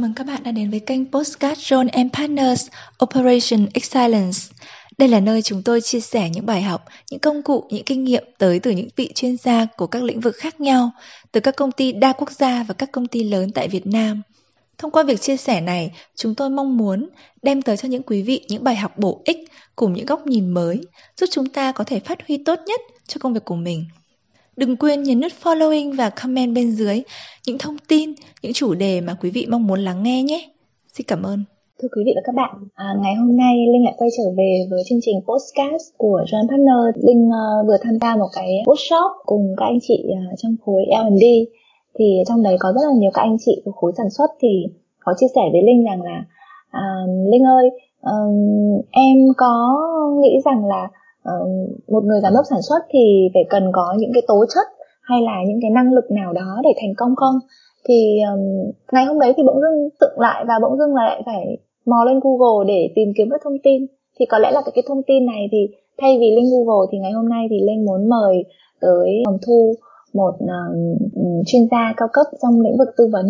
mừng các bạn đã đến với kênh Postcard John and Partners Operation Excellence. Đây là nơi chúng tôi chia sẻ những bài học, những công cụ, những kinh nghiệm tới từ những vị chuyên gia của các lĩnh vực khác nhau, từ các công ty đa quốc gia và các công ty lớn tại Việt Nam. Thông qua việc chia sẻ này, chúng tôi mong muốn đem tới cho những quý vị những bài học bổ ích cùng những góc nhìn mới, giúp chúng ta có thể phát huy tốt nhất cho công việc của mình. Đừng quên nhấn nút following và comment bên dưới những thông tin, những chủ đề mà quý vị mong muốn lắng nghe nhé. Xin cảm ơn. Thưa quý vị và các bạn, à, ngày hôm nay Linh lại quay trở về với chương trình podcast của Joan Partner. Linh uh, vừa tham gia một cái workshop cùng các anh chị uh, trong khối L&D. Thì trong đấy có rất là nhiều các anh chị của khối sản xuất thì có chia sẻ với Linh rằng là uh, Linh ơi, uh, em có nghĩ rằng là uh, một người giám đốc sản xuất thì phải cần có những cái tố chất hay là những cái năng lực nào đó để thành công không? thì um, ngày hôm đấy thì bỗng dưng tựng lại và bỗng dưng lại phải mò lên Google để tìm kiếm các thông tin thì có lẽ là cái, cái thông tin này thì thay vì linh Google thì ngày hôm nay thì linh muốn mời tới phòng thu một um, chuyên gia cao cấp trong lĩnh vực tư vấn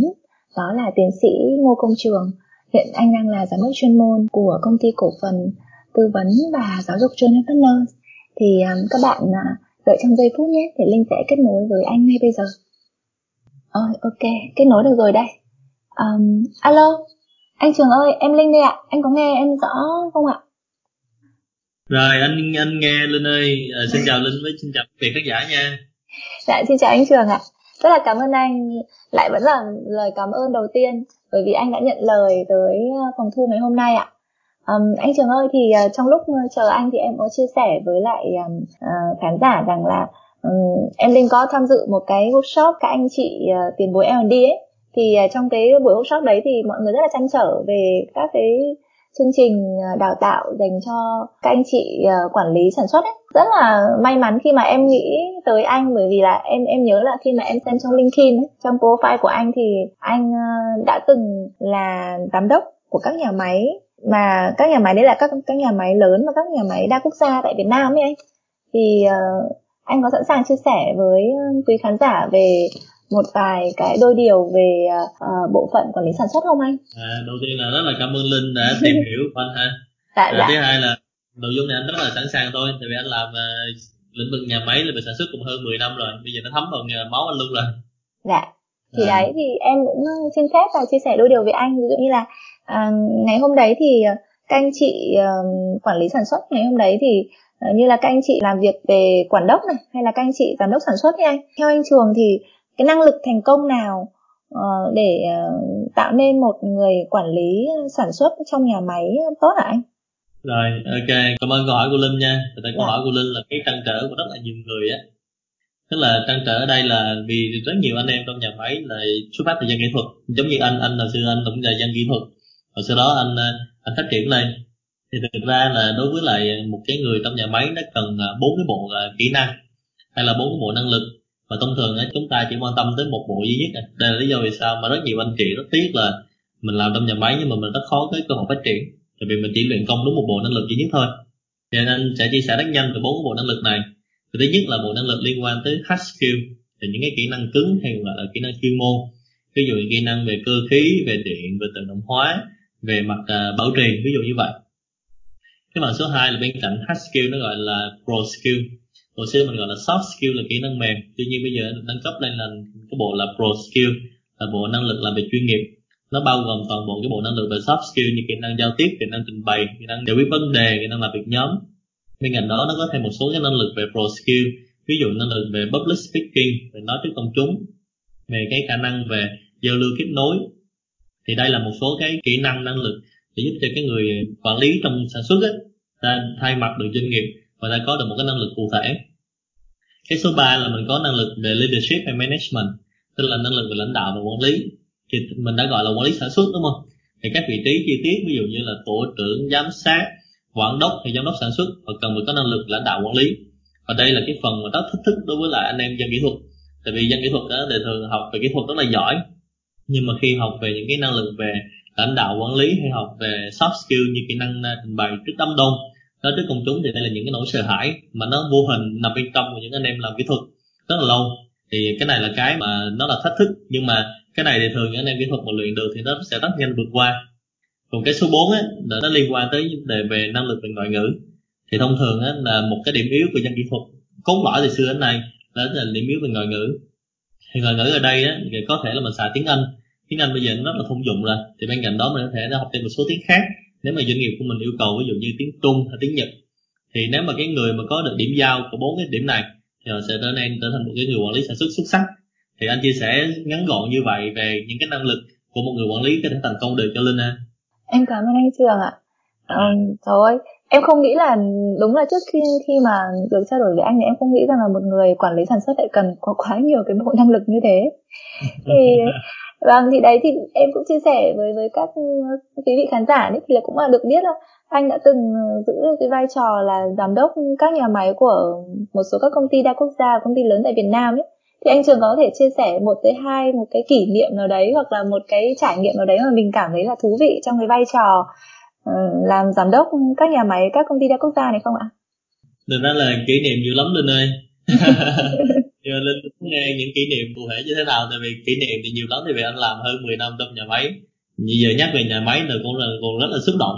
đó là tiến sĩ Ngô Công Trường hiện anh đang là giám đốc chuyên môn của công ty cổ phần tư vấn và giáo dục John Partners thì um, các bạn uh, đợi trong giây phút nhé thì linh sẽ kết nối với anh ngay bây giờ Ôi, ok, kết nối được rồi đây. Um, alo, anh Trường ơi, em Linh đây ạ. Anh có nghe em rõ không ạ? Rồi, anh anh nghe Linh ơi. À, xin chào Linh với xin chào quý khán giả nha. Dạ, xin chào anh Trường ạ. Rất là cảm ơn anh. Lại vẫn là lời cảm ơn đầu tiên bởi vì anh đã nhận lời tới ờ, phòng thu ngày hôm nay ạ. Um, anh Trường ơi thì uh, trong lúc ờ, chờ anh thì em có chia sẻ với lại um, uh, khán giả rằng là um, em linh có tham dự một cái workshop các anh chị uh, tiền bối L&D ấy. Thì uh, trong cái buổi workshop đấy thì mọi người rất là chăn trở về các cái chương trình đào tạo dành cho các anh chị uh, quản lý sản xuất ấy. Rất là may mắn khi mà em nghĩ tới anh bởi vì là em em nhớ là khi mà em xem trong LinkedIn ấy, trong profile của anh thì anh uh, đã từng là giám đốc của các nhà máy mà các nhà máy đấy là các các nhà máy lớn và các nhà máy đa quốc gia tại Việt Nam ấy anh thì uh, anh có sẵn sàng chia sẻ với quý khán giả về một vài cái đôi điều về uh, bộ phận quản lý sản xuất không anh? À, đầu tiên là rất là cảm ơn Linh đã tìm hiểu của anh ha. Dạ, à, dạ. Thứ hai là nội dung này anh rất là sẵn sàng thôi, tại vì anh làm uh, lĩnh vực nhà máy là về sản xuất cũng hơn 10 năm rồi, bây giờ nó thấm vào máu anh luôn rồi. Dạ. Thì à. đấy thì em cũng xin phép và chia sẻ đôi điều với anh ví dụ như là uh, ngày hôm đấy thì các anh chị uh, quản lý sản xuất ngày hôm đấy thì Ờ, như là các anh chị làm việc về quản đốc này hay là các anh chị giám đốc sản xuất ấy anh. Theo anh trường thì cái năng lực thành công nào uh, để uh, tạo nên một người quản lý sản xuất trong nhà máy tốt hả anh? Rồi ok cảm ơn câu hỏi của linh nha. Thật ra câu dạ. hỏi của linh là cái trăn trở của rất là nhiều người á. Tức là trăn trở ở đây là vì rất nhiều anh em trong nhà máy là xuất phát từ dân kỹ thuật. Giống như anh anh là xưa anh cũng là dân kỹ thuật và sau đó anh à, anh phát triển lên. Thì thực ra là đối với lại một cái người trong nhà máy nó cần à, bốn cái bộ à, kỹ năng hay là bốn cái bộ năng lực. Và thông thường á, chúng ta chỉ quan tâm tới một bộ duy nhất đây là lý do vì sao mà rất nhiều anh chị rất tiếc là mình làm trong nhà máy nhưng mà mình rất khó cái cơ hội phát triển. Tại vì mình chỉ luyện công đúng một bộ năng lực duy nhất thôi. Cho nên anh sẽ chia sẻ rất nhanh về bốn bộ năng lực này. Thì thứ nhất là bộ năng lực liên quan tới hard skill, thì những cái kỹ năng cứng hay gọi là kỹ năng chuyên môn. Ví dụ như kỹ năng về cơ khí, về điện, về tự động hóa về mặt uh, bảo trì ví dụ như vậy. Cái phần số 2 là bên cạnh hard skill nó gọi là pro skill. Hồi xưa mình gọi là soft skill là kỹ năng mềm. Tuy nhiên bây giờ nâng cấp lên là cái bộ là pro skill là bộ năng lực làm việc chuyên nghiệp. Nó bao gồm toàn bộ cái bộ năng lực về soft skill như kỹ năng giao tiếp kỹ năng trình bày kỹ năng giải quyết vấn đề kỹ năng làm việc nhóm. Bên cạnh đó nó có thêm một số cái năng lực về pro skill ví dụ năng lực về public speaking về nói trước công chúng về cái khả năng về giao lưu kết nối thì đây là một số cái kỹ năng năng lực để giúp cho cái người quản lý trong sản xuất ấy, ta thay mặt được doanh nghiệp và ta có được một cái năng lực cụ thể. Cái số 3 là mình có năng lực về leadership hay management tức là năng lực về lãnh đạo và quản lý. Thì mình đã gọi là quản lý sản xuất đúng không? Thì các vị trí chi tiết ví dụ như là tổ trưởng giám sát quản đốc hay giám đốc sản xuất họ cần phải có năng lực lãnh đạo quản lý. Và đây là cái phần mà rất thách thức đối với lại anh em dân kỹ thuật. Tại vì dân kỹ thuật đó thì thường học về kỹ thuật rất là giỏi nhưng mà khi học về những cái năng lực về lãnh đạo, quản lý hay học về soft skill như kỹ năng à, trình bày trước đám đông, nói trước công chúng thì đây là những cái nỗi sợ hãi mà nó vô hình nằm bên trong của những anh em làm kỹ thuật rất là lâu. Thì cái này là cái mà nó là thách thức, nhưng mà cái này thì thường những anh em kỹ thuật mà luyện được thì nó sẽ rất nhanh vượt qua. Còn cái số 4 á, là nó liên quan tới vấn đề về năng lực về ngoại ngữ. Thì thông thường á, là một cái điểm yếu của dân kỹ thuật cốt lõi từ xưa đến nay đó là điểm yếu về ngoại ngữ. Thì ngoại ngữ ở đây á, thì có thể là mình xài tiếng anh tiếng anh bây giờ nó rất là thông dụng rồi. Thì bên cạnh đó mình có thể học thêm một số tiếng khác. Nếu mà doanh nghiệp của mình yêu cầu ví dụ như tiếng trung hay tiếng nhật. Thì nếu mà cái người mà có được điểm giao của bốn cái điểm này thì họ sẽ trở nên trở thành một cái người quản lý sản xuất xuất sắc. Thì anh chia sẻ ngắn gọn như vậy về những cái năng lực của một người quản lý có thể thành công được cho linh ha. Em cảm ơn anh trường ạ. Um, trời em không nghĩ là đúng là trước khi khi mà được trao đổi với anh thì em không nghĩ rằng là một người quản lý sản xuất lại cần có quá nhiều cái bộ năng lực như thế. Thì vâng thì đấy thì em cũng chia sẻ với với các quý vị khán giả ấy, thì là cũng là được biết là anh đã từng giữ được cái vai trò là giám đốc các nhà máy của một số các công ty đa quốc gia công ty lớn tại Việt Nam ấy thì anh trường có thể chia sẻ một tới hai một cái kỷ niệm nào đấy hoặc là một cái trải nghiệm nào đấy mà mình cảm thấy là thú vị trong cái vai trò uh, làm giám đốc các nhà máy các công ty đa quốc gia này không ạ? Thực ra là kỷ niệm nhiều lắm Linh ơi nhưng mà linh muốn nghe những kỷ niệm cụ thể như thế nào tại vì kỷ niệm thì nhiều lắm thì vì anh làm hơn 10 năm trong nhà máy. Như giờ nhắc về nhà máy là cũng là còn rất là xúc động.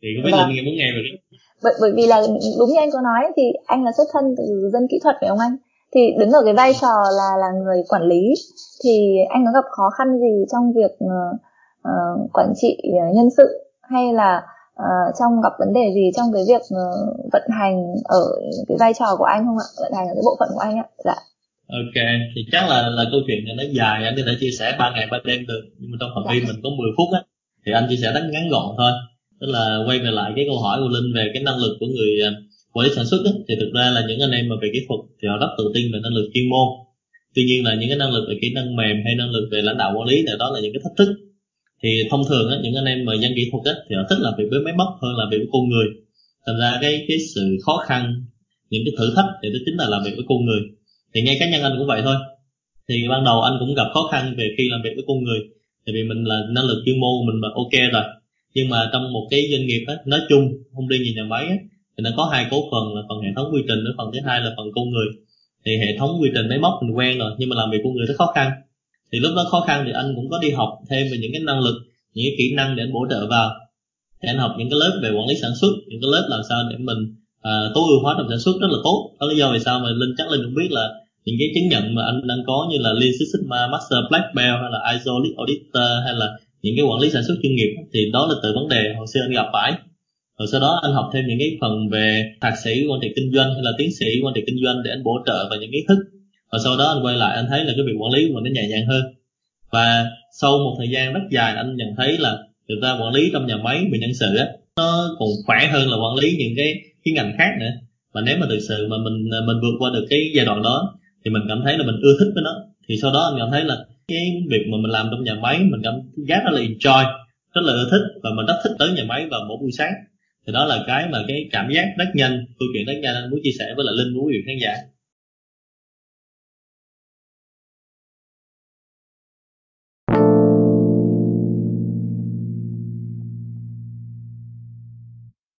Thì không biết vâng. linh nghe muốn nghe về cái bởi, bởi vì là đúng như anh có nói thì anh là xuất thân từ dân kỹ thuật phải không anh? Thì đứng ở cái vai trò là là người quản lý thì anh có gặp khó khăn gì trong việc uh, uh, quản trị nhân sự? Hay là uh, trong gặp vấn đề gì trong cái việc uh, vận hành ở cái vai trò của anh không ạ? Vận hành ở cái bộ phận của anh ạ? Dạ ok thì chắc là là câu chuyện này nó dài anh có thể chia sẻ ba ngày ba đêm được. Nhưng mà trong phạm vi mình có 10 phút á thì anh chia sẻ rất ngắn gọn thôi. Tức là quay về lại cái câu hỏi của linh về cái năng lực của người à, quản lý sản xuất á, thì thực ra là những anh em mà về kỹ thuật thì họ rất tự tin về năng lực chuyên môn. Tuy nhiên là những cái năng lực về kỹ năng mềm hay năng lực về lãnh đạo quản lý thì đó là những cái thách thức. Thì thông thường á, những anh em mà dân kỹ thuật á, thì họ thích làm việc với máy móc hơn là việc với con người. Thành ra cái cái sự khó khăn những cái thử thách thì đó chính là làm việc với con người thì ngay cá nhân anh cũng vậy thôi. Thì ban đầu anh cũng gặp khó khăn về khi làm việc với con người. Tại vì mình là năng lực chuyên môn mình là ok rồi. Nhưng mà trong một cái doanh nghiệp á, nói chung không đi nhiều nhà máy á, thì nó có hai cấu phần là phần hệ thống quy trình với phần thứ hai là phần con người. Thì hệ thống quy trình máy móc mình quen rồi nhưng mà làm việc con người rất khó khăn. Thì lúc đó khó khăn thì anh cũng có đi học thêm về những cái năng lực những cái kỹ năng để anh bổ trợ vào. Thì anh học những cái lớp về quản lý sản xuất những cái lớp làm sao để mình uh, tối ưu hóa trong sản xuất rất là tốt. Đó là lý do vì sao mà linh chắc linh cũng biết là những cái chứng nhận mà anh đang có như là Lean Six Sigma, Master Black Belt hay là ISO Lead Auditor hay là những cái quản lý sản xuất chuyên nghiệp, thì đó là từ vấn đề hồi xưa anh gặp phải. Rồi sau đó anh học thêm những cái phần về thạc sĩ quan trị kinh doanh hay là tiến sĩ quan trị kinh doanh để anh bổ trợ vào những kiến thức. Và sau đó anh quay lại anh thấy là cái việc quản lý của mình nó nhẹ nhàng hơn. Và sau một thời gian rất dài anh nhận thấy là thực ra quản lý trong nhà máy về nhân sự á, nó còn khỏe hơn là quản lý những cái cái ngành khác nữa. Và nếu mà thực sự mà mình mình vượt qua được cái giai đoạn đó thì mình cảm thấy là mình ưa thích với nó thì sau đó anh cảm thấy là cái việc mà mình làm trong nhà máy, mình cảm giác rất là enjoy, rất là ưa thích và mình rất thích tới nhà máy vào mỗi buổi sáng. Thì đó là cái mà cái cảm giác rất nhanh, câu chuyện rất nhanh anh muốn chia sẻ với là linh, muốn quý vị khán giả.